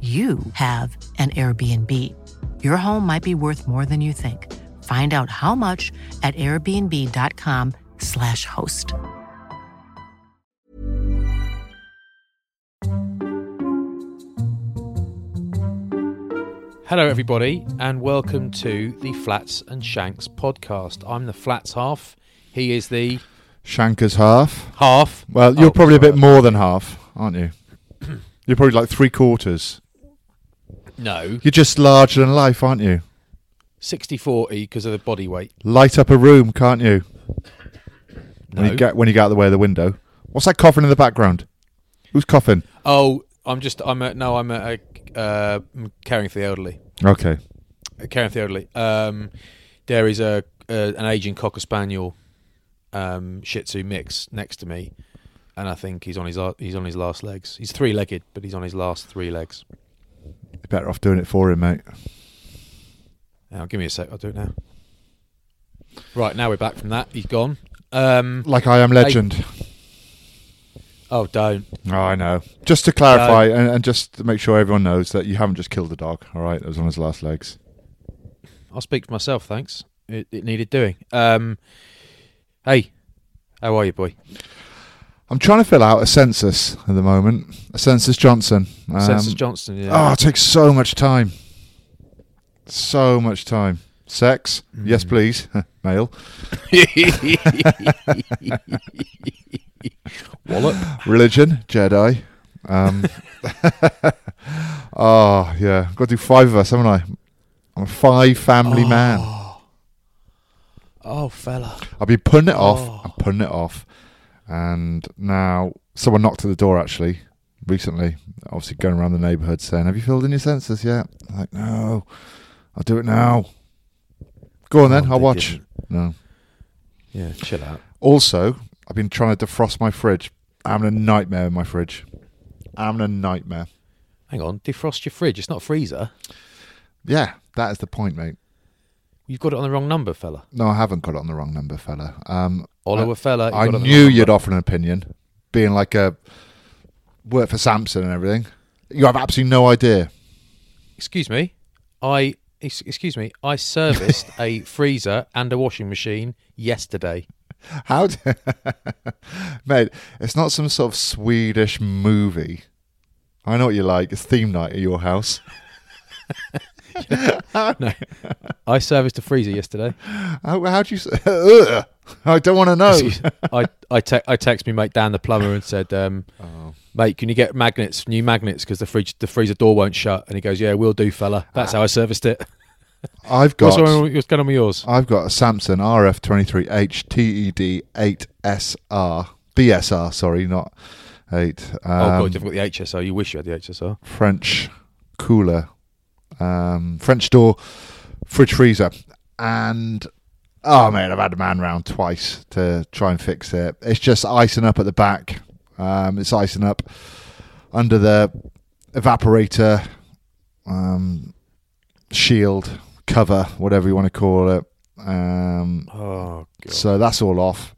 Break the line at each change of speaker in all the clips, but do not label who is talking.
you have an Airbnb. Your home might be worth more than you think. Find out how much at airbnb.com/slash host.
Hello, everybody, and welcome to the Flats and Shanks podcast. I'm the Flats half. He is the
Shanker's half.
half.
Well, you're
Oh,
probably a bit more than half, aren't you? you're probably like three quarters.
No,
You're just larger than life, aren't you?
60 40 because of the body weight.
Light up a room, can't you?
No.
When you get when you get out of the way of the window. What's that coughing in the background? Who's coughing?
oh, I'm just, I'm at, no, I'm at, a, uh, caring for the elderly.
Okay.
Uh, Caring for the elderly. Um, there is a, a an aging Cocker Spaniel um, Shih Tzu mix next to me, and I think he's on his he's on his last legs. He's three legged, but he's on his last three legs.
You're better off doing it for him, mate.
Now, give me a sec. I'll do it now. Right now we're back from that. He's gone. Um,
Like I am legend.
oh, don't.
Oh, I know. Just to clarify and, and just to make sure everyone knows that you haven't just killed the dog, all right? It was on his last legs.
I'll speak for myself. Thanks. It, it needed doing. Um, hey, how are you, boy?
I'm trying to fill out a census at the moment. A census Johnson. Um,
Census Johnson.
Oh,
Yeah.
it takes so much time. So much time. Sex? Yes,
Mm.
please. Male.
Wallet.
Religion? Jedi. Um, oh, yeah. Got to do five of us, haven't I? I'm a five family man.
Oh, fella.
I've been putting it off.
Oh.
I'm putting it off. And now someone knocked at the door actually recently. Obviously going around the neighbourhood saying, Have you filled in your census yet? I'm like, no. I'll do it now. Go on then,
Oh,
I'll watch.
didn't.
No.
Yeah, chill out.
Also, I've been trying to defrost my fridge. I'm having a nightmare in my fridge. I'm having a nightmare.
Hang on. Defrost your fridge. It's not a freezer.
Yeah, that is the point, mate.
You've got it on the wrong number, fella.
No, I haven't got it on the wrong number, fella. Um,
Oliver,
I-
fella.
I
got it on the
knew you'd offer an opinion, being like a work for Samsung and everything. You have absolutely no idea.
Excuse me. I. Excuse me. I serviced a freezer and a washing machine yesterday.
How, d mate? It's not some sort of Swedish movie. I know what you like. It's theme night at your house.
No, I serviced a freezer yesterday.
How, how do you? Ugh. I don't want to know.
I I, te- I text me mate Dan the plumber and said, um,
Oh.
mate, can you get magnets, new magnets, because the fridge the freezer door won't shut? And he goes, yeah, we'll do, fella. That's how I serviced it.
I've got.
what's going on with yours?
I've got a Samsung RF23H TED 8SR BSR. Sorry, not eight. Um,
oh god, you've got the HSO. You wish you had the HSO.
French cooler, um, French door, fridge freezer, and Oh man, I've had a man round twice to try and fix it. It's just icing up at the back. Um, it's icing up under the evaporator um, shield cover, whatever you want to call it. Um,
Oh god.
so that's all off.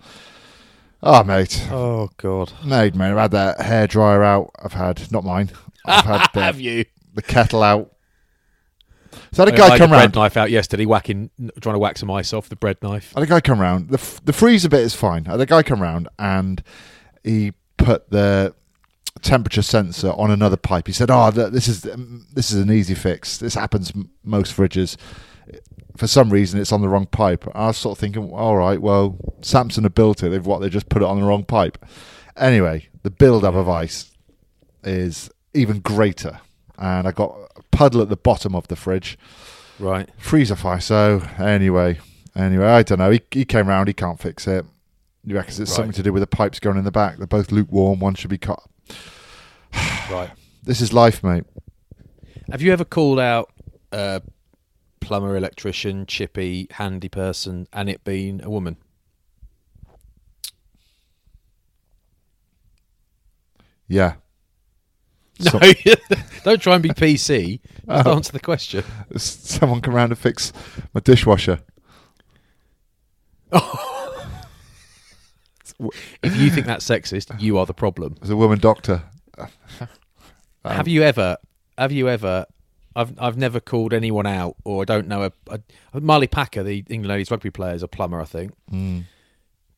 Oh mate,
Oh god.
mate, mate, I've had that hair dryer out. I've had not mine. I've had the,
Have you?
the kettle out. So I had a
I
guy come round.
bread knife out yesterday, whacking, trying to whack some ice off the bread knife.
I had a guy come round. The f- the freezer bit is fine. I had a guy come round and he put the temperature sensor on another pipe. He said, "Oh, this is um, this is an easy fix. This happens m- most fridges. For some reason, it's on the wrong pipe." I was sort of thinking, "All right, well, Samsung have built it. They've what? They just put it on the wrong pipe." Anyway, the build up of ice is even greater, and I got puddle at the bottom of the fridge
Right.
freezer fire. So anyway, anyway, I don't know. He, he came round. He can't fix it. He reckons it's
Right.
something to do with the pipes going in the back. They're both lukewarm. One should be cut.
Right.
This is life, mate.
Have you ever called out a plumber, electrician, chippy, handy person, and it being a woman?
Yeah.
No,
So-
don't try and be PC. Just
Oh.
answer the question.
someone come round to fix my dishwasher.
If you think that's sexist, you are the problem.
There's a woman doctor.
have you ever? Have you ever? I've I've never called anyone out, or I don't know a, a Marlie Packer, the England ladies rugby player, is a plumber, I think.
Mm.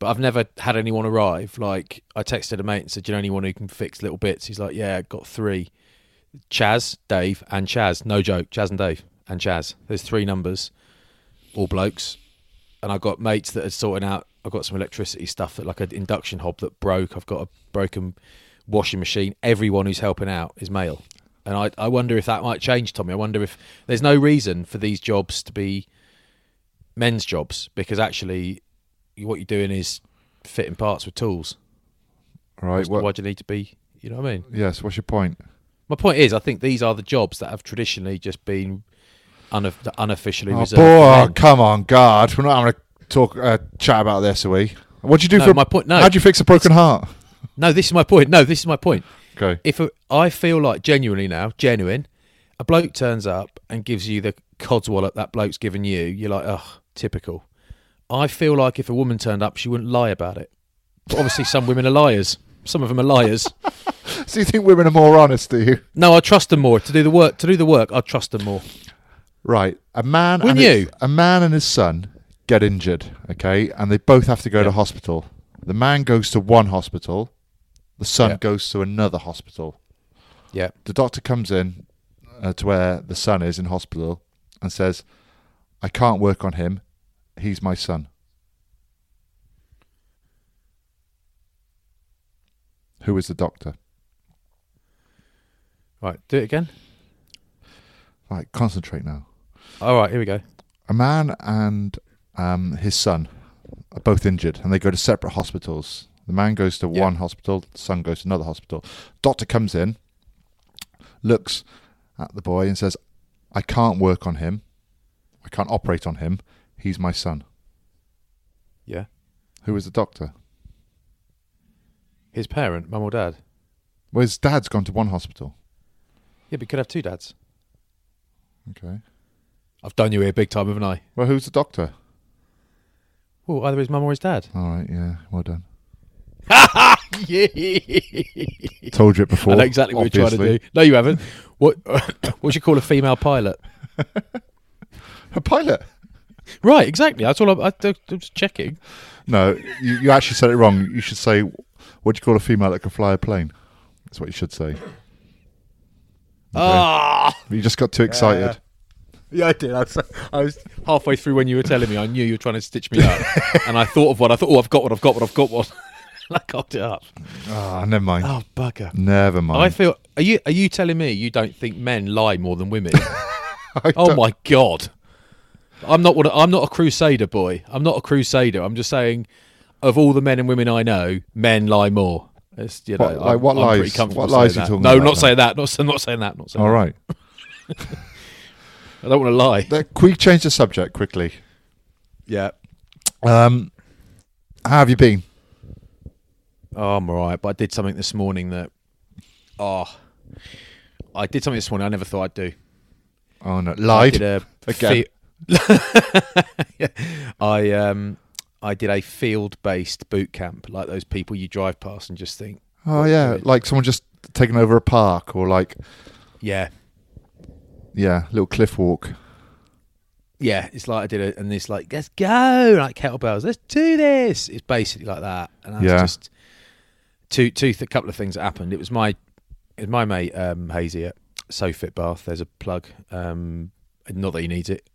But I've never had anyone arrive. Like I texted a mate and said, "Do you know anyone who can fix little bits?" He's like, "Yeah, I've got three: Chaz, Dave, and Chaz. No joke, Chaz and Dave and Chaz. There's three numbers, all blokes." And I've got mates that are sorting out. I've got some electricity stuff that like an induction hob that broke. I've got a broken washing machine. Everyone who's helping out is male. And I, I wonder if that might change, Tommy. I wonder if there's no reason for these jobs to be men's jobs because actually what you're doing is fitting parts with tools.
Right. What?
Why do you need to be? You know what I mean?
Yes. What's your point?
My point is, I think these are the jobs that have traditionally just been unof- unofficially
Oh,
reserved.
boy, oh, come on, God. We're not having a talk, uh, chat about this, are we? What'd you do
No,
for
my point- no.
How'd you fix a broken heart?
No, this is my point. No, this is my point.
Okay.
If a, I feel like genuinely now, genuine, a bloke turns up and gives you the codswallop that bloke's given you, you're like, oh, typical. I feel like if a woman turned up, she wouldn't lie about it. But obviously, some women are liars. Some of them are liars.
So you think women are more honest, do you?
No, I trust them more to do the work. To do the work, I trust them more.
Right. A man
Wouldn't
and his,
you?
a man and his son get injured, okay, and they both have to go to hospital. The man goes to one hospital, the son
Yeah.
goes to another hospital.
Yeah,
The doctor comes in uh, to where the son is in hospital and says, "I can't work on him. He's my son." Who is the doctor?
right. Do it again.
Right, concentrate now.
All right, here we go.
a man and um, his son are both injured and they go to separate hospitals. The man goes to
Yeah.
one hospital, the son goes to another hospital. Doctor comes in, looks at the boy and says, I can't work on him. I can't operate on him. He's my son.
Yeah,
Who is the doctor?
his parent, mum or dad.
Well, his dad's gone to one hospital.
Yeah, but he could have two dads.
Okay.
I've done you here big time, haven't I?
Well, who's the doctor?
Well, either his mum or his dad.
All right, yeah, well done.
yeah.
Told you it before.
I know exactly what you're trying to do. No, you haven't. What what you call a female pilot?
A pilot.
Right, exactly. That's all I'm, I, I was checking.
No, you, you actually said it wrong. You should say, what do you call a female that can fly a plane? That's what you should say.
Ah,
You just got too excited.
yeah, I did. I was, I was halfway through when you were telling me. I knew you were trying to stitch me up, and I thought of one. I thought, oh, I've got one. I've got one. I've got one. And I got it up.
Ah, never mind.
Oh bugger!
Never mind.
I feel. Are you are you telling me you don't think men lie more than women? Oh
don't-
my god! I'm not what I'm not a crusader boy. I'm not a crusader. I'm just saying, of all the men and women I know, men lie more. It's, you know,
What- like
I'm-
what
I'm pretty
lies-
comfortable
what lies are you talking
No,
about
not saying that. Not, not saying that. Not saying
All right.
I don't want to lie.
Can we change the subject quickly?
Yeah.
Um, how have you been?
Oh, I'm all right, but I did something this morning that, oh, I did something this morning I never thought I'd do.
Oh no,
I
lied.
did a
Again.
I um I did a field-based boot camp, like those people you drive past and just think,
oh yeah, like someone just taking over a park or like
yeah,
yeah, little cliff walk.
yeah. It's like I did it, and it's like, let's go, like kettlebells, let's do this. It's basically like that, and that's
Yeah.
just two two th- couple of things that happened. It was my it was my mate um, Hazy at SoFit Bath. There's a plug. Um, not that he needs it.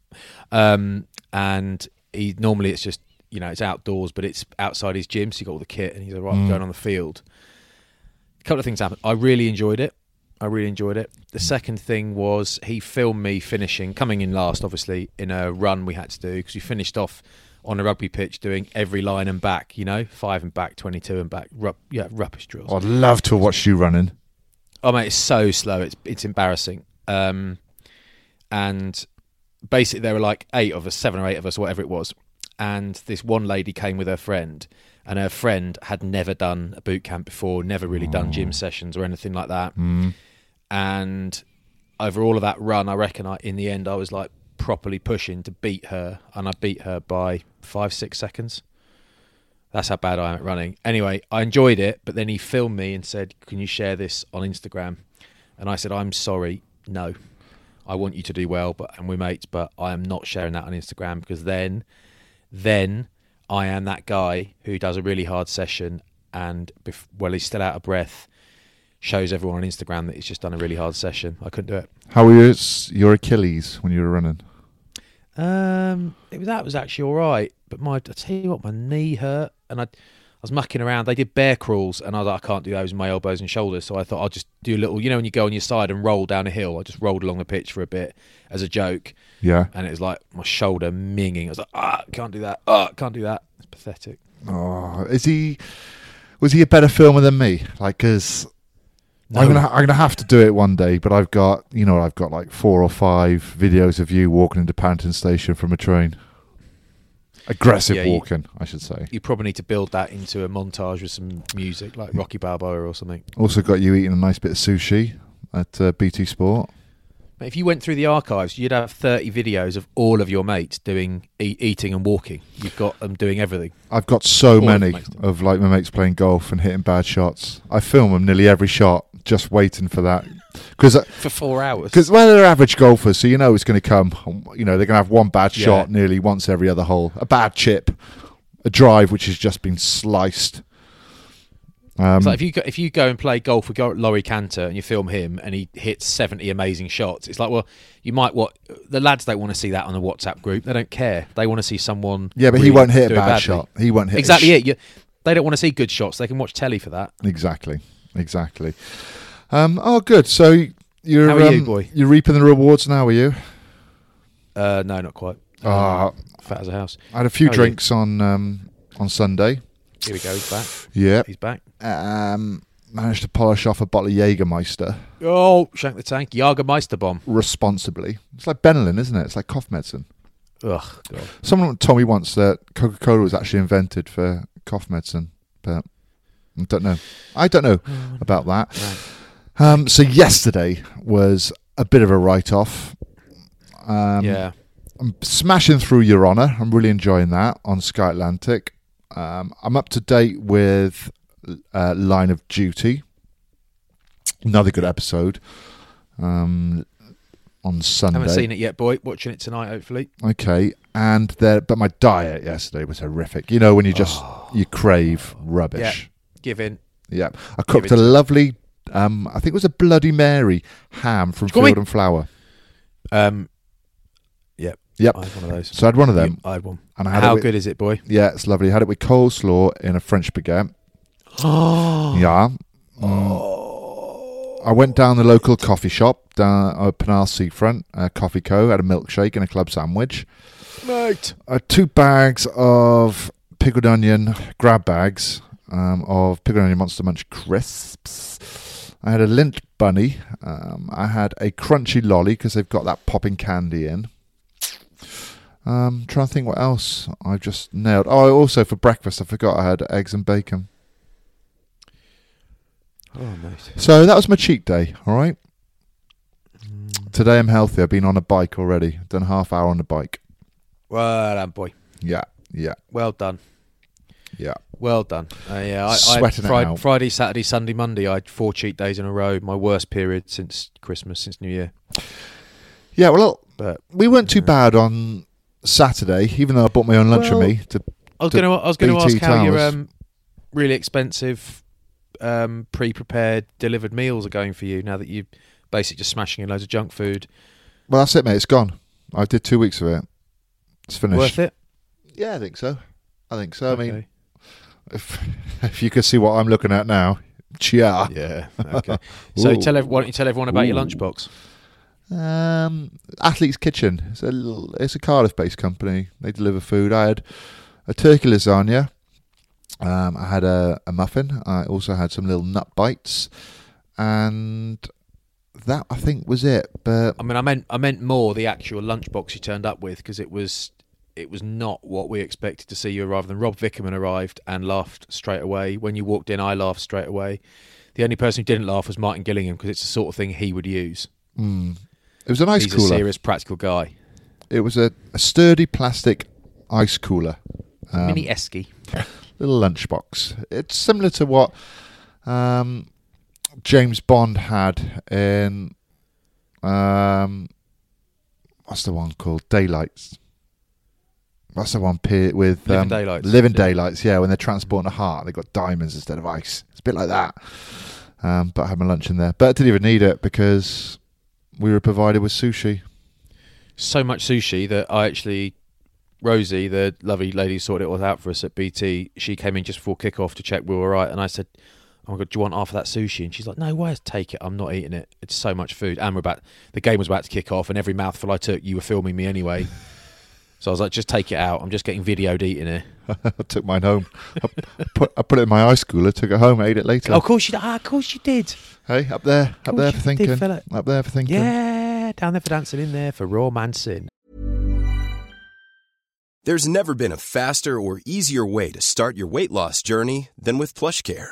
Um, and he normally it's just you know it's outdoors, but it's outside his gym, so he got all the kit, and he's like, right, I'm
Mm.
going on the field. A couple of things happened. I really enjoyed it. I really enjoyed it. The second thing was he filmed me finishing, coming in last, obviously, in a run we had to do because we finished off on a rugby pitch doing every line and back, you know, five and back, 22 and back, yeah, rubbish drills.
I'd love to watch you running.
Oh mate, it's so slow. It's it's embarrassing. Um, and basically there were like eight of us, seven or eight of us, whatever it was. And this one lady came with her friend, and her friend had never done a boot camp before, never really done gym sessions or anything like that.
Mm.
And over all of that run, I reckon I, in the end I was like properly pushing to beat her, and I beat her by five six seconds. That's how bad I am at running. Anyway, I enjoyed it, but then he filmed me and said, "Can you share this on Instagram?" And I said, "I'm sorry, no. I want you to do well, but and we're mates, but I am not sharing that on Instagram because then, then I am that guy who does a really hard session and bef- well, he's still out of breath." Shows everyone on Instagram that he's just done a really hard session. I couldn't do it.
How were your, your Achilles when you were running?
Um, it was that was actually all right, but my I tell you what, my knee hurt, and I, I was mucking around. They did bear crawls, and I was like, I can't do those with my elbows and shoulders. So I thought I'll just do a little, you know, when you go on your side and roll down a hill. I just rolled along the pitch for a bit as a joke,
Yeah.
and it was like my shoulder minging. I was like, ah, can't do that. Ah, can't do that. It's pathetic.
Oh, is he? Was he a better filmer than me? Like, cause
No.
I'm gonna I'm gonna have to do it one day. But I've got you know I've got like four or five videos of you walking into Panton Station from a train. Aggressive
Yeah, you-
walking, I should say.
You probably need to build that into a montage with some music, like Rocky Balboa or something.
Also got you eating a nice bit of sushi at uh, BT Sport.
If you went through the archives, you'd have 30 videos of all of your mates doing e- eating and walking. You've got them doing everything.
I've got so
All
many
actually.
of like my mates playing golf and hitting bad shots. I film them nearly every shot, just waiting for that. Because
For four hours.
Because well, they're average golfers, so you know it's going to come. You know they're going to have one bad
Yeah.
shot nearly once every other hole, a bad chip, a drive which has just been sliced. Um,
It's like if you go, if you go and play golf with Laurie Canter and you film him and he hits seventy amazing shots, it's like well, you might what the lads don't want to see that on the WhatsApp group. They don't care. They want to see someone.
yeah, but he won't hit a bad
badly.
shot. He won't hit a
Exactly it. You, they don't want to see good shots. They can watch telly for that.
Exactly, exactly. Um, oh, good. So you're
How are you,
um,
boy?
You're reaping the rewards now, are you?
Uh, no, not quite.
Ah.
fat as a house.
I had a few
How are you?
drinks on um, on Sunday.
Here we go. He's back.
Yeah,
He's back.
um, managed to polish off a bottle of Jägermeister
Oh, shank the tank. Jagermeister bomb.
responsibly. It's like Benylin, isn't it? It's like cough medicine.
Ugh, God.
Someone told me once that Coca Cola was actually invented for cough medicine, but I don't know. I don't know about that.
No.
Um, so yesterday was a bit of a write off. Um,
yeah.
I'm smashing through Your Honour. I'm really enjoying that on Sky Atlantic. Um, I'm up to date with uh, Line of Duty. Another good episode um, on Sunday.
Haven't seen it yet, boy. Watching it tonight, hopefully.
Okay, and there, but my diet yesterday was horrific. You know when you just
Oh.
you crave rubbish.
Give in.
Yeah, I cooked a lovely. Um, I think it was a Bloody Mary ham from Field and Flower.
Um, yep.
Yep.
I had one of those.
So I had one of them,
I had one.
and I had
How
it with,
good is it, boy?
Yeah, it's lovely. I had it with coleslaw in a French baguette.
Oh.
Yeah. Mm. I went down the local coffee shop down at Penarth Seafront, uh, Coffee Co. Had a milkshake and a club sandwich.
Mate.
uh, two bags of pickled onion grab bags um, of pickled onion monster munch crisps. I had a Lindt bunny. Um, I had a crunchy lolly because they've got that popping candy in. Um, trying to think what else I've just nailed. Oh, also for breakfast, I forgot I had eggs and bacon.
Oh, mate.
So that was my cheat day. All right. Today I'm healthy. I've been on a bike already. Done a half hour on the bike.
Well done, boy.
Yeah, yeah,
Well done.
Yeah.
Well done. Uh, yeah, I, I
Sweating it
Friday. Friday, Saturday, Sunday, Monday. I had four cheat days in a row. My worst period since Christmas, since New Year.
Yeah, well,
But
we weren't too bad on Saturday, even though I bought my own lunch
Well,
with me. To,
I was going to. I was going to ask how your um, really expensive, um, pre-prepared, delivered meals are going for you now that you're basically just smashing in loads of junk food.
well, that's it, mate. It's gone. I did two weeks of it. It's finished.
Worth it?
Yeah, I think so. I think so. I mean,
Okay.
If, if you could see what I'm looking at now, yeah.
yeah. Okay. so
Ooh.
tell ev- why don't you tell everyone about your lunchbox?
Um, Athlete's Kitchen. It's a little, it's a Cardiff-based company. They deliver food. I had a turkey lasagna. Um, I had a, a muffin. I also had some little nut bites, and that I think was it. But
I mean, I meant I meant more the actual lunchbox you turned up with because it was it was not what we expected to see you arrive. Then Rob Vickerman arrived and laughed straight away. When you walked in, I laughed straight away. The only person who didn't laugh was Martin Gillingham because it's the sort of thing he would use.
mm, it was an ice
He's a
cooler.
serious, practical guy.
It was a, a sturdy plastic ice cooler. Um,
Mini Esky.
little lunchbox. It's similar to what um, James Bond had in um, what's the one called? Daylights. What's the one with
Living
um,
Daylights.
Living
Yeah.
Daylights, yeah. When they're transporting a heart, they've got diamonds instead of ice. It's a bit like that. Um, but I had my lunch in there, but I didn't even need it because we were provided with sushi.
So much sushi that I actually. Rosie, the lovely lady who sorted it all out for us at BT, she came in just before kickoff to check we were all right, and I said, "Oh my god, do you want half of that sushi?" And she's like, "No, why? Take it. I'm not eating it. It's so much food." And we're about the game was about to kick off, and every mouthful I took, you were filming me anyway. so I was like, "Just take it out. I'm just getting videoed eating it."
I took mine home. I put, I put it in my ice cooler, took it home, ate it later.
Oh, of course you did. Ah, of course you did.
Hey, up there, up there
you
for
did,
thinking.
fella.
Up there for thinking.
Yeah, down there for dancing, in there for romancing.
There's never been a faster or easier way to start your weight loss journey than with PlushCare.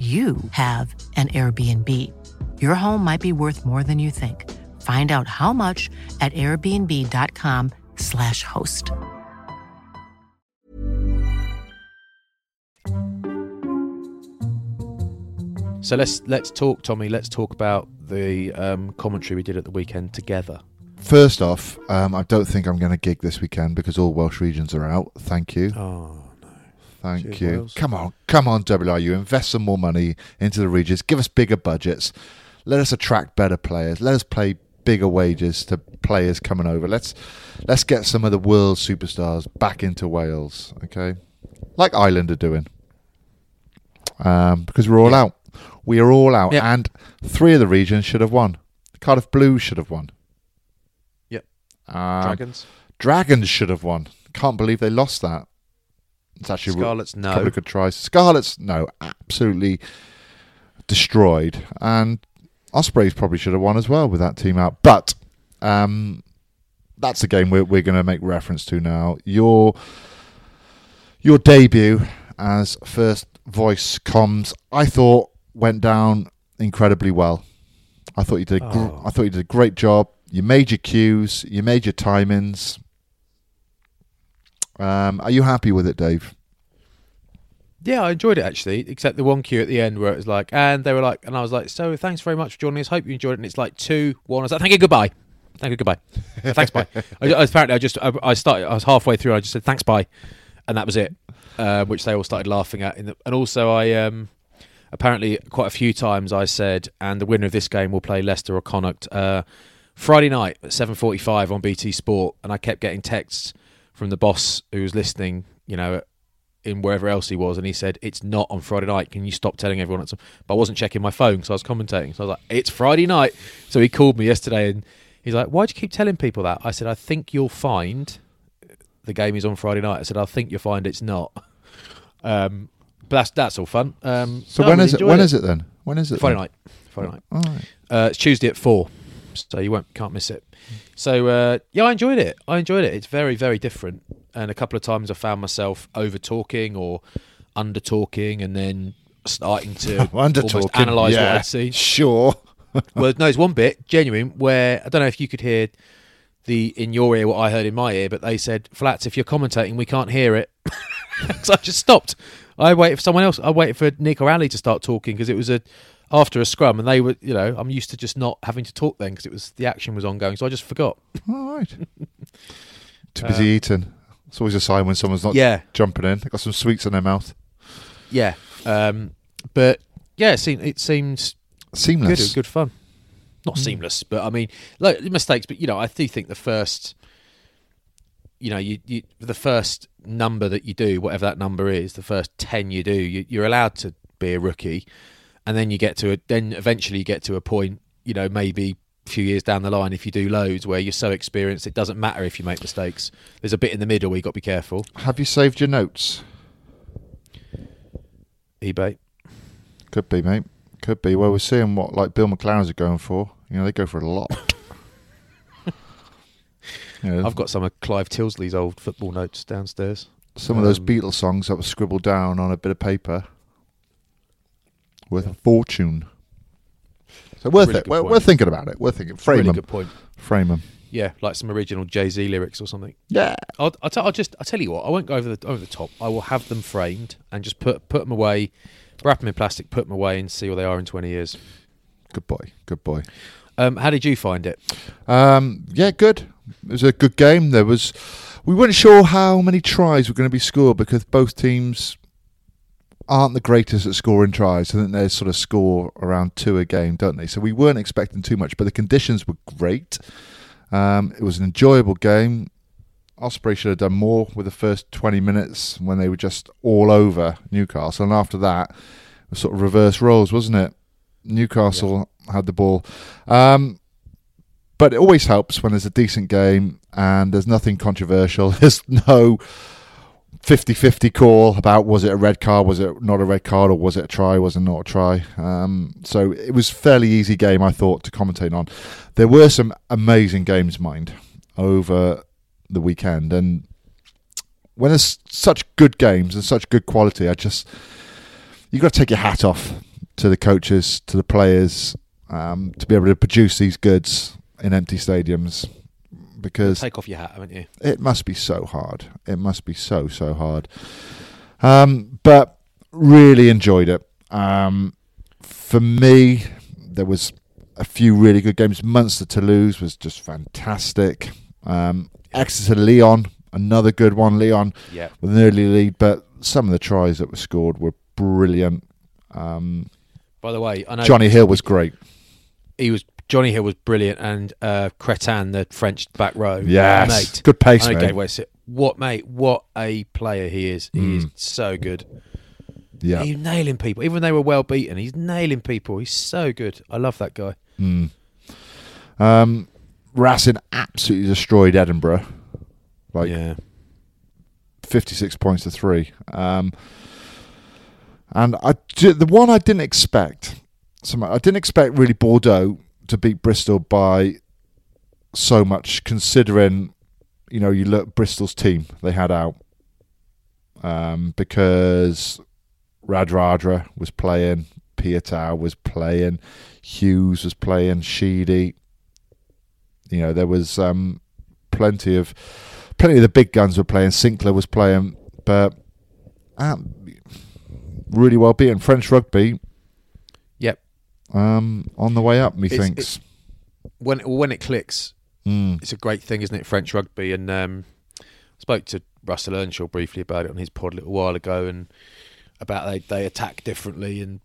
you have an Airbnb. Your home might be worth more than you think. Find out how much at airbnb.com/slash host.
So let's let's talk, Tommy. Let's talk about the um, commentary we did at the weekend together.
First off, um, I don't think I'm going to gig this weekend because all Welsh regions are out. Thank you.
Oh,
Thank
Cheers,
you.
Wales.
Come on, come on, WRU. Invest some more money into the regions. Give us bigger budgets. Let us attract better players. Let us pay bigger wages to players coming over. Let's let's get some of the world superstars back into Wales. Okay, like Ireland are doing. Um, because we're all
Yeah.
out. We are all out,
Yeah.
and three of the regions should have won. Cardiff Blues should have won.
Yep.
Um,
Dragons.
Dragons should have won. Can't believe they lost that. It's actually
Scarlets,
a
no.
couple of good tries. Scarlets, no, absolutely destroyed. And Ospreys probably should have won as well with that team out. But um, that's the game we're, we're going to make reference to now. Your your debut as first voice comms, I thought went down incredibly well. I thought you did. A gr-
Oh.
I thought you did a great job. You made your cues. You made your timings. Um, are you happy with it, Dave?
Yeah, I enjoyed it actually, except the one cue at the end where it was like, and they were like, and I was like, so thanks very much for joining us. Hope you enjoyed it. And it's like two, one. I was like, thank you, goodbye. Thank you, goodbye. Thanks, bye. I, I- apparently, I just, I, I started, I was halfway through. I just said thanks, bye, and that was it. Uh, which they all started laughing at. The, and also, I um, apparently quite a few times I said, and the winner of this game will play Leicester or Connacht uh, Friday night at seven forty-five on BT Sport. And I kept getting texts from the boss who was listening. You know, in wherever else he was, and he said it's not on Friday night. Can you stop telling everyone it's? On? But I wasn't checking my phone because I was commentating. So I was like, it's Friday night. So he called me yesterday, and he's like, why do you keep telling people that? I said, I think you'll find the game is on Friday night. I said, I think you'll find it's not. Um, but that's that's all fun. Um,
So
no,
when is it? When is it then? When is it?
Friday
then?
night. Friday night.
All right.
Uh, it's Tuesday at four, so you won't can't miss it. So uh, yeah, I enjoyed it. I enjoyed it. It's very very different, and a couple of times I found myself over talking or under talking, and then starting to
Under talking.
analyse
yeah,
what I'd see.
Sure.
well, no, there's one bit genuine where I don't know if you could hear the in your ear what I heard in my ear, but they said, "Flats, if you're commentating, we can't hear it." so I just stopped. I waited for someone else. I waited for Nick or Ali to start talking because it was a after a scrum, and they were, you know, I'm used to just not having to talk then because it was the action was ongoing, so I just forgot.
All right. Too busy eating. It's always a sign when someone's not
Yeah,
jumping in. They got some sweets in their mouth.
yeah, um, but yeah, it seemed it seems good,
Seamless.
it was good fun. Not seamless, but I mean, like mistakes. But you know, I do think the first, you know, you, you the first number that you do, whatever that number is, the first ten you do, you, you're allowed to be a rookie, and then you get to a, then eventually you get to a point, you know, maybe a few years down the line, if you do loads, where you're so experienced, it doesn't matter if you make mistakes. There's a bit in the middle where you've got to be careful.
Have you saved your notes?
eBay.
Could be, mate. Could be. Well, we're seeing what like Bill McLaren's are going for. You know, they go for a lot. You know,
I've got some of Clive Tyldesley's old football notes downstairs.
some of those
um,
Beatles songs that were scribbled down on a bit of paper. Worth a fortune. So worth
Really
it. We're, we're thinking about it. We're thinking. Frame
really
them.
good point.
Frame them.
Yeah, like some original Jay Z lyrics or something.
Yeah.
I'll, I'll, t- I'll just I'll tell you what. I won't go over the over the top. I will have them framed and just put put them away, wrap them in plastic, put them away, and see where they are in twenty years.
Good boy. Good boy.
Um, how did you find it?
Um, yeah, good. It was a good game. There was, we weren't sure how many tries were going to be scored because both teams aren't the greatest at scoring tries. I think they sort of score around two a game, don't they? So we weren't expecting too much, but the conditions were great. Um, it was an enjoyable game. Osprey should have done more with the first 20 minutes when they were just all over Newcastle. And after that, it was sort of reverse roles, wasn't it? Newcastle had the ball. Um, but it always helps when there's a decent game and there's nothing controversial. There's no 50 50 call about was it a red card, was it not a red card, or was it a try, was it not a try. Um, so it was fairly easy game, I thought, to commentate on. There were some amazing games, mind, over the weekend. And when there's such good games and such good quality, I just, you've got to take your hat off to the coaches, to the players, um, to be able to produce these goods in empty stadiums because
Take off your hat, haven't you?
it must be so hard. It must be so so hard. Um, but really enjoyed it. Um, for me, there was a few really good games. Munster Toulouse was just fantastic. Um, Exeter Lyon, another good one. Lyon
Yeah.
with an early lead, but some of the tries that were scored were brilliant. Um,
By the way, I know
Jonny Hill was great.
He was Jonny Hill was brilliant, and uh, Cretan, the French back row.
Yes,
mate.
good pace,
I
mate.
Gateway. What mate? What a player he is. He is
Mm.
so good.
Yeah,
He's nailing people. Even when they were well beaten, he's nailing people. He's so good. I love that guy.
Mm. Um, Racing absolutely destroyed Edinburgh, like
yeah.
56 points to three. Um, and I, the one I didn't expect, so I didn't expect really Bordeaux to beat Bristol by so much, considering, you know, you look Bristol's team they had out, um, because Radradra was playing, Piutau was playing, Hughes was playing, Sheedy. You know, there was um, plenty of plenty of the big guns were playing. Sinclair was playing, but um, really well beaten. French rugby. Um, on the way up, methinks.
When when it clicks,
Mm.
it's a great thing, isn't it? French rugby, and um, I spoke to Russell Earnshaw briefly about it on his pod a little while ago, and about they they attack differently, and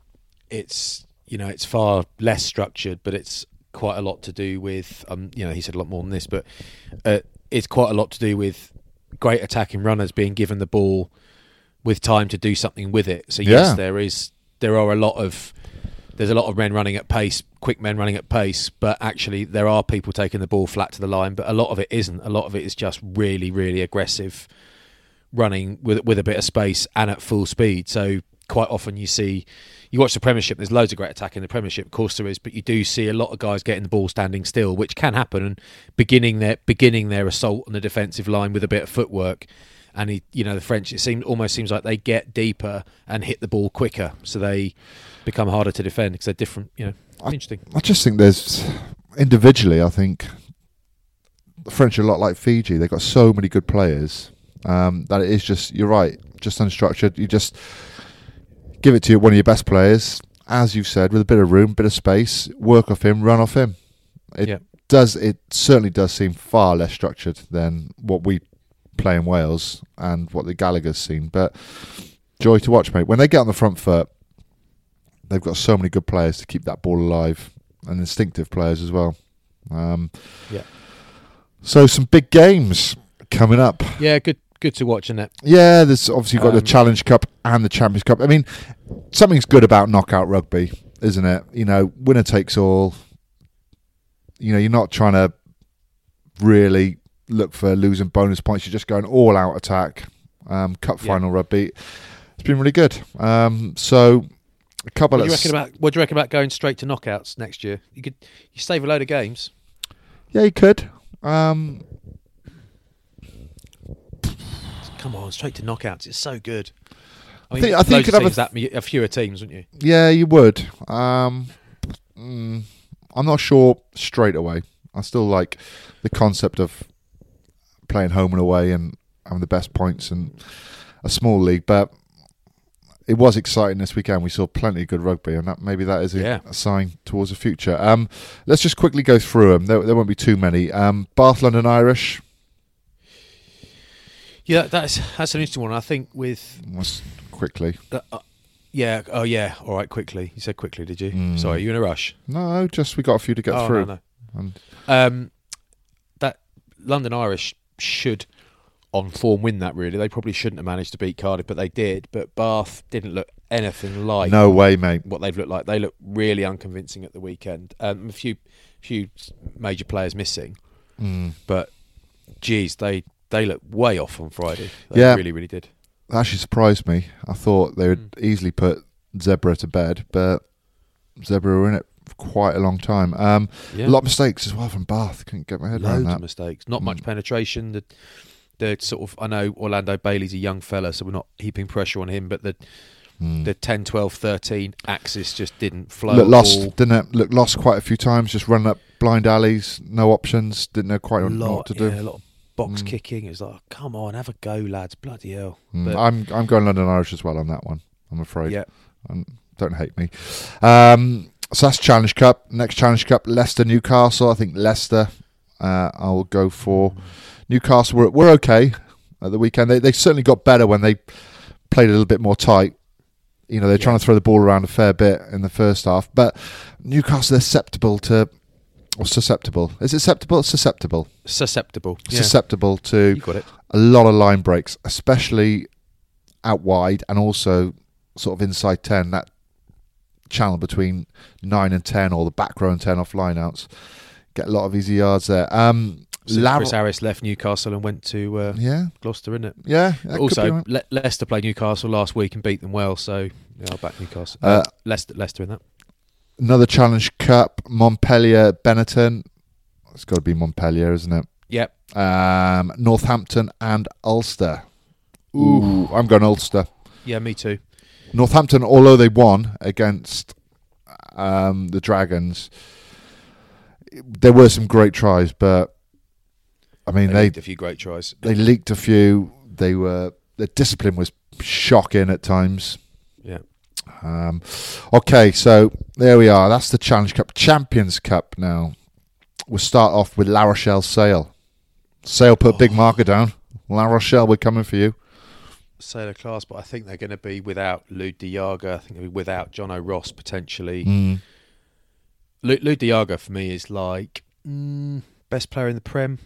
it's you know it's far less structured, but it's quite a lot to do with um you know he said a lot more than this, but uh, it's quite a lot to do with great attacking runners being given the ball with time to do something with it. So yes,
Yeah.
there is there are a lot of there's a lot of men running at pace, quick men running at pace, but actually there are people taking the ball flat to the line, but a lot of it isn't. A lot of it is just really, really aggressive running with with a bit of space and at full speed. So quite often you see you watch the Premiership. There's loads of great attack in the Premiership, of course there is, but you do see a lot of guys getting the ball standing still, which can happen, and beginning their beginning their assault on the defensive line with a bit of footwork. And he, you know, the French. It seems almost seems like they get deeper and hit the ball quicker, so they become harder to defend because they're different. You know, interesting.
I just think there's individually. I think the French are a lot like Fiji. They've got so many good players um, that it is just. You're right, just unstructured. You just give it to one of your best players, as you've said, with a bit of room, bit of space. Work off him, run off him. It
Yeah.
does. It certainly does seem far less structured than what we play in Wales and what the Gallagher's seen. But joy to watch, mate. When they get on the front foot, they've got so many good players to keep that ball alive and instinctive players as well. Um,
Yeah.
So some big games coming up.
Yeah, good, good to watch, isn't it?
Yeah, there's obviously got the
Um,
Challenge Cup and the Champions Cup. I mean, something's good about knockout rugby, isn't it? You know, winner takes all. You know, you're not trying to really look for losing bonus points. You're just going all out attack. Um, cup
Yeah.
final rugby. It's been really good. Um, so a couple
What do you
of
reckon about what do you reckon about going straight to knockouts next year? You could you save a load of games.
yeah, you could. Um,
Come on, straight to knockouts. It's so good.
I think- I think you could have a
that a fewer teams, wouldn't you?
Yeah, you would. Um, mm, I'm not sure straight away. I still like the concept of playing home and away and having the best points and a small league, but it was exciting this weekend. We saw plenty of good rugby, and that maybe that is a,
Yeah.
a sign towards the future. Um, let's just quickly go through them. There, there won't be too many. Um, Bath, London Irish.
Yeah, that's that's an interesting one. I think with
quickly.
uh, uh, yeah, oh yeah, all right, quickly. You said quickly, did you?
Mm.
Sorry, you in a rush?
No, just we got a few to get
oh,
through.
No, no. Um, that London Irish should, on form, win that. Really, they probably shouldn't have managed to beat Cardiff, but they did. But Bath didn't look anything like
no way, mate.
what they've looked like. They look really unconvincing at the weekend. Um, a few few major players missing,
Mm.
but geez, they they look way off on Friday. They
Yeah.
really, really did.
That actually surprised me. I thought they would
Mm.
easily put Zebre to bed, but Zebre were in it for quite a long time. Um,
Yeah.
A lot of mistakes as well from Bath. Couldn't get my head around
Loads
that.
of mistakes. Not much
Mm.
penetration. The the sort of I know Orlando Bailey's a young fella, so we're not heaping pressure on him. But the
Mm.
the 10, 12, 13 axis just didn't flow.
Look lost,
all.
didn't it? Look lost quite a few times. Just running up blind alleys, no options. Didn't know quite
A lot,
what to do.
yeah, a lot of box
Mm.
kicking. It was like, come on, have a go, lads. Bloody hell.
Mm,
But-
I'm I'm going London Irish as well on that one. I'm afraid.
Yeah.
Um, don't hate me. Um, so that's Challenge Cup. Next Challenge Cup, Leicester Newcastle. I think Leicester. Uh, I'll go for Newcastle. Were, were okay at the weekend. They they certainly got better when they played a little bit more tight. You know, they're trying to throw the ball around a fair bit in the first half, but Newcastle they're susceptible to. Or susceptible. Is it susceptible? Susceptible.
Susceptible. Yeah.
Susceptible to
got it.
a lot of line breaks, especially out wide and also sort of inside 10, that channel between 9 and 10 or the back row and 10 off line outs get a lot of easy yards there. Um,
So
Lar-
Chris Harris left Newcastle and went to uh,
yeah,
Gloucester, isn't it?
yeah. that could be
also. Le- Leicester played Newcastle last week and beat them well, so yeah, I'll back Newcastle.
Uh,
Uh, Leicester, Leicester in that.
another Challenge Cup, Montpellier, Benetton. It's got to be Montpellier, isn't it?
Yep.
Um, Northampton and Ulster. Ooh, I'm going Ulster.
Yeah, me too.
Northampton, although they won against um, the Dragons, there were some great tries, but I mean
They,
they
leaked a few great tries.
they leaked a few. They were the discipline was shocking at times.
Yeah.
Um, okay, so there we are. That's the Challenge Cup, Champions Cup. Now we'll start off with La Rochelle Sale. Sale put a big marker down. La Rochelle, we're coming for you.
Sailor class, but I think they're going to be without Lood de Jager. I think they'll be without Jono Ross potentially.
Mm.
Lou, Lood de Jager for me is like mm, best player in the Prem,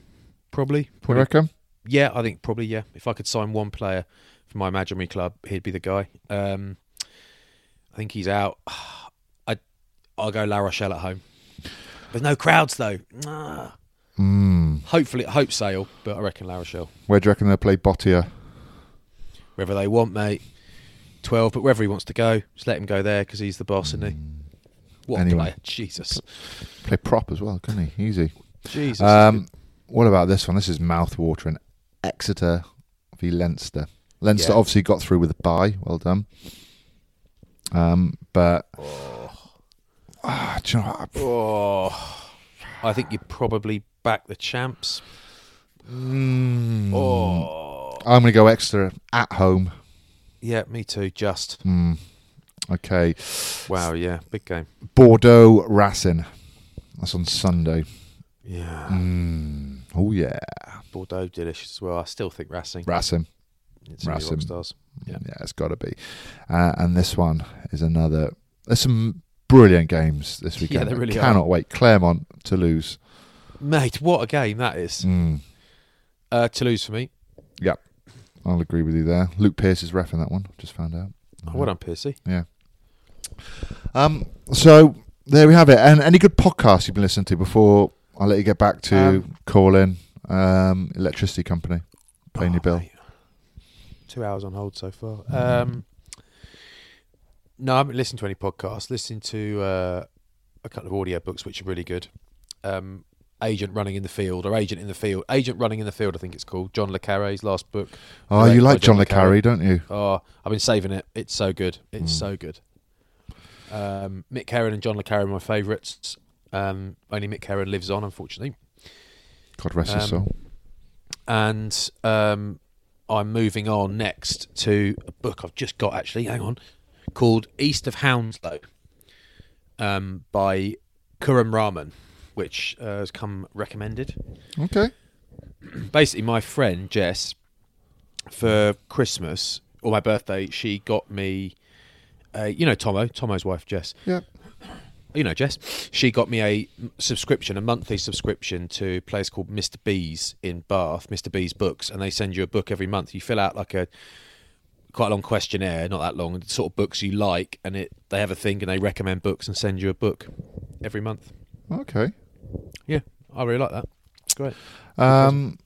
probably.
You reckon?
Yeah, I think probably yeah. If I could sign one player for my imaginary club, he'd be the guy. Um, I think he's out. I I'll go La Rochelle at home. There's no crowds though. Ah.
Mm.
Hopefully, hope Sale, but I reckon La Rochelle.
Where do you reckon they'll play Botia?
Wherever they want, mate. Twelve, but wherever he wants to go, just let him go there because he's the boss, isn't he? What
Anyway.
player! Jesus,
Play prop as well, couldn't he? Easy.
Jesus.
Um, what about this one? This is mouth-watering. Exeter v Leinster. Leinster
Yeah.
obviously got through with a bye. Well done. Um, but Ah, do you know what?
oh, I think you probably back the champs.
Mm.
Oh,
I'm going to go Exeter at home.
yeah, me too. Just
Mm. Okay.
wow, yeah, big game.
Bordeaux Racing. That's on Sunday.
Yeah,
Mm. Oh yeah,
Bordeaux delicious as well. I still think Racing.
Racing.
It's
Racing.
stars.
Yeah, it's got to be. Uh, and this one is another. There's some brilliant games this weekend.
they really
Cannot
are.
wait. Clermont, Toulouse.
Mate, what a game that is.
Mm.
Uh, Toulouse for me.
Yep, I'll agree with you there. Luke Pearce is ref in that one. Just found out.
Oh, well done, Piercy.
Yeah. Um. So there we have it. And any good podcasts you've been listening to before I let you get back to
Um,
calling um, electricity company, paying your
Oh,
bill.
mate. Two hours on hold so far. Um, no, I haven't listened to any podcasts. Listening to uh, a couple of audiobooks, which are really good. Um, Agent Running in the Field, or Agent in the Field. Agent Running in the Field, I think it's called. John Le Carre's last book.
Oh, you like John Le
Carre.
Don't you?
Oh, I've been saving it. It's so good. It's
Mm.
so good. Um, Mick Herron and John Le Carre are my favourites. Um, only Mick Herron lives on, unfortunately.
God rest his
Um,
soul.
and um, I'm moving on next to a book I've just got actually. Hang on, called East of Hounslow, um, by Khurrum Rahman, which uh, has come recommended.
Okay.
Basically, my friend Jess, for Christmas or my birthday, she got me, uh, you know, Tomo, Tomo's wife, Jess.
Yeah.
You know, Jess. She got me a subscription, a monthly subscription to a place called Mr. B's in Bath, Mr. B's Books, and they send you a book every month. You fill out like a quite a long questionnaire, not that long, the sort of books you like, and it they have a thing and they recommend books and send you a book every month.
Okay.
Yeah, I really like that. It's great.
Um,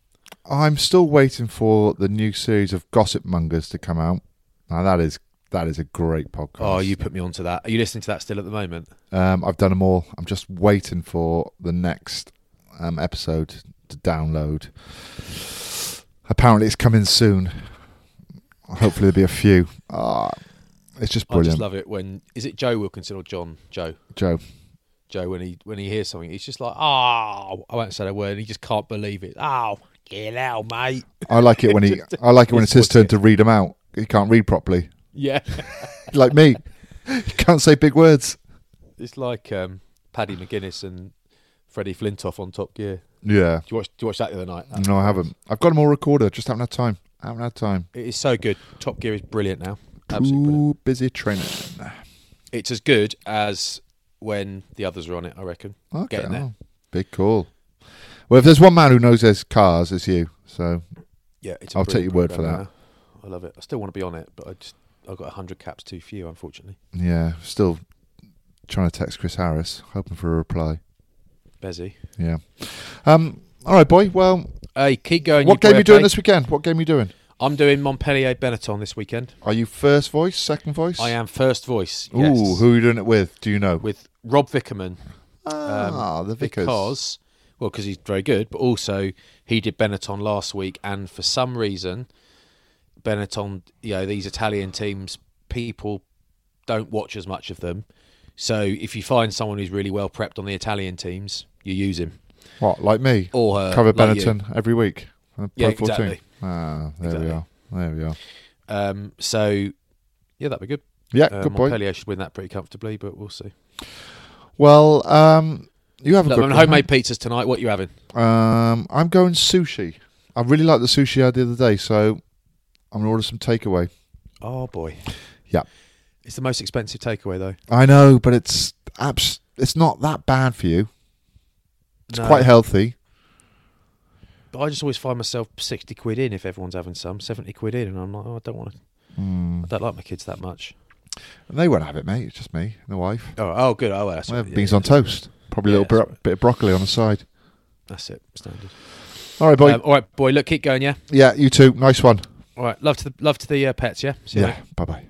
I'm still waiting for the new series of Gossip Mongers to come out. Now that is that is a great podcast.
Oh, you put me onto that. Are you listening to that still at the moment?
Um, I've done them all. I'm just waiting for the next um, episode to download. Apparently, it's coming soon. Hopefully, there'll be a few. Ah, it's just
I just
brilliant,
love it when is it Joe Wilkinson or John Joe
Joe.
Joe when he when he hears something he's just like oh I won't say that word he just can't believe it oh get out mate
I like it when he. I like it when it's his turn to read them out. He can't read properly,
yeah
like me. You can't say big words.
it's like um, Paddy McGuinness and Freddie Flintoff on Top Gear.
Yeah.
Do you watch? Do you watch that the other night? That
No, I haven't. I've got them all recorded. Just haven't had time. I haven't had time.
It is so good. Top Gear is brilliant now. Absolutely brilliant.
Too busy training.
It's as good as when the others are on it. I reckon.
Okay.
Getting there.
oh, big call. Well, if there's one man who knows there's cars, it's you. So
Yeah, it's. a
I'll take your word for that.
now. I love it. I still want to be on it, but I just I've got hundred caps too few, unfortunately.
yeah, still trying to text Chris Harris, hoping for a reply.
Bezzy.
Yeah. Um. All right, boy. Well,
Hey, keep going.
what game are you doing this weekend? What game are you doing?
I'm doing Montpellier Benetton this weekend.
Are you first voice, second voice?
I am first voice.
Ooh,
yes,
who are you doing it with? Do you know?
with Rob Vickerman.
ah, the Vickers.
Because, well, because he's very good, but also he did Benetton last week, and for some reason, Benetton, you know, these Italian teams, people don't watch as much of them. So if you find someone who's really well prepped on the Italian teams, you use him
What, like me?
or her.
Cover
like you.
Benetton every week.
Yeah,
14.
exactly.
Ah, there we are. There we are.
Um, so yeah, that'd be good.
Yeah,
Uh,
good point.
Montpellier should win that pretty comfortably, but we'll see.
Well, um, you have a
Look,
good
I'm homemade pizzas tonight. What are you having?
Um, I'm going sushi. I really like the sushi I had the other day, so I'm gonna order some takeaway.
Oh boy.
Yeah.
It's the most expensive takeaway though.
I know, but it's abs- It's not that bad for you. It's
No.
quite healthy.
But I just always find myself sixty quid in if everyone's having some, seventy quid in, and I'm like, oh, I don't want to.
Mm.
I don't like my kids that much.
And they won't have it, mate. It's just me and the wife.
Oh, oh, good. Oh, well, that's
have beans
yeah,
on toast. Probably a
Yeah,
little
that's
bro- bit of broccoli on the side.
That's it. Standard.
All right, boy.
Um, all right, boy. Look, keep going. Yeah.
yeah, you too. Nice one.
All right. Love to the love to the uh, pets. Yeah. See you
yeah. Bye bye.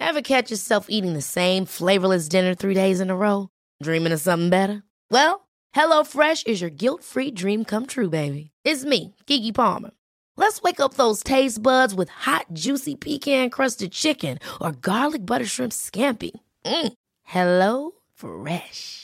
Ever catch yourself eating the same flavorless dinner three days in a row? Dreaming of something better? Well, HelloFresh is your guilt-free dream come true, baby. It's me, Keke Palmer. Let's wake up those taste buds with hot, juicy pecan-crusted chicken or garlic butter shrimp scampi. Mm. Hello Fresh.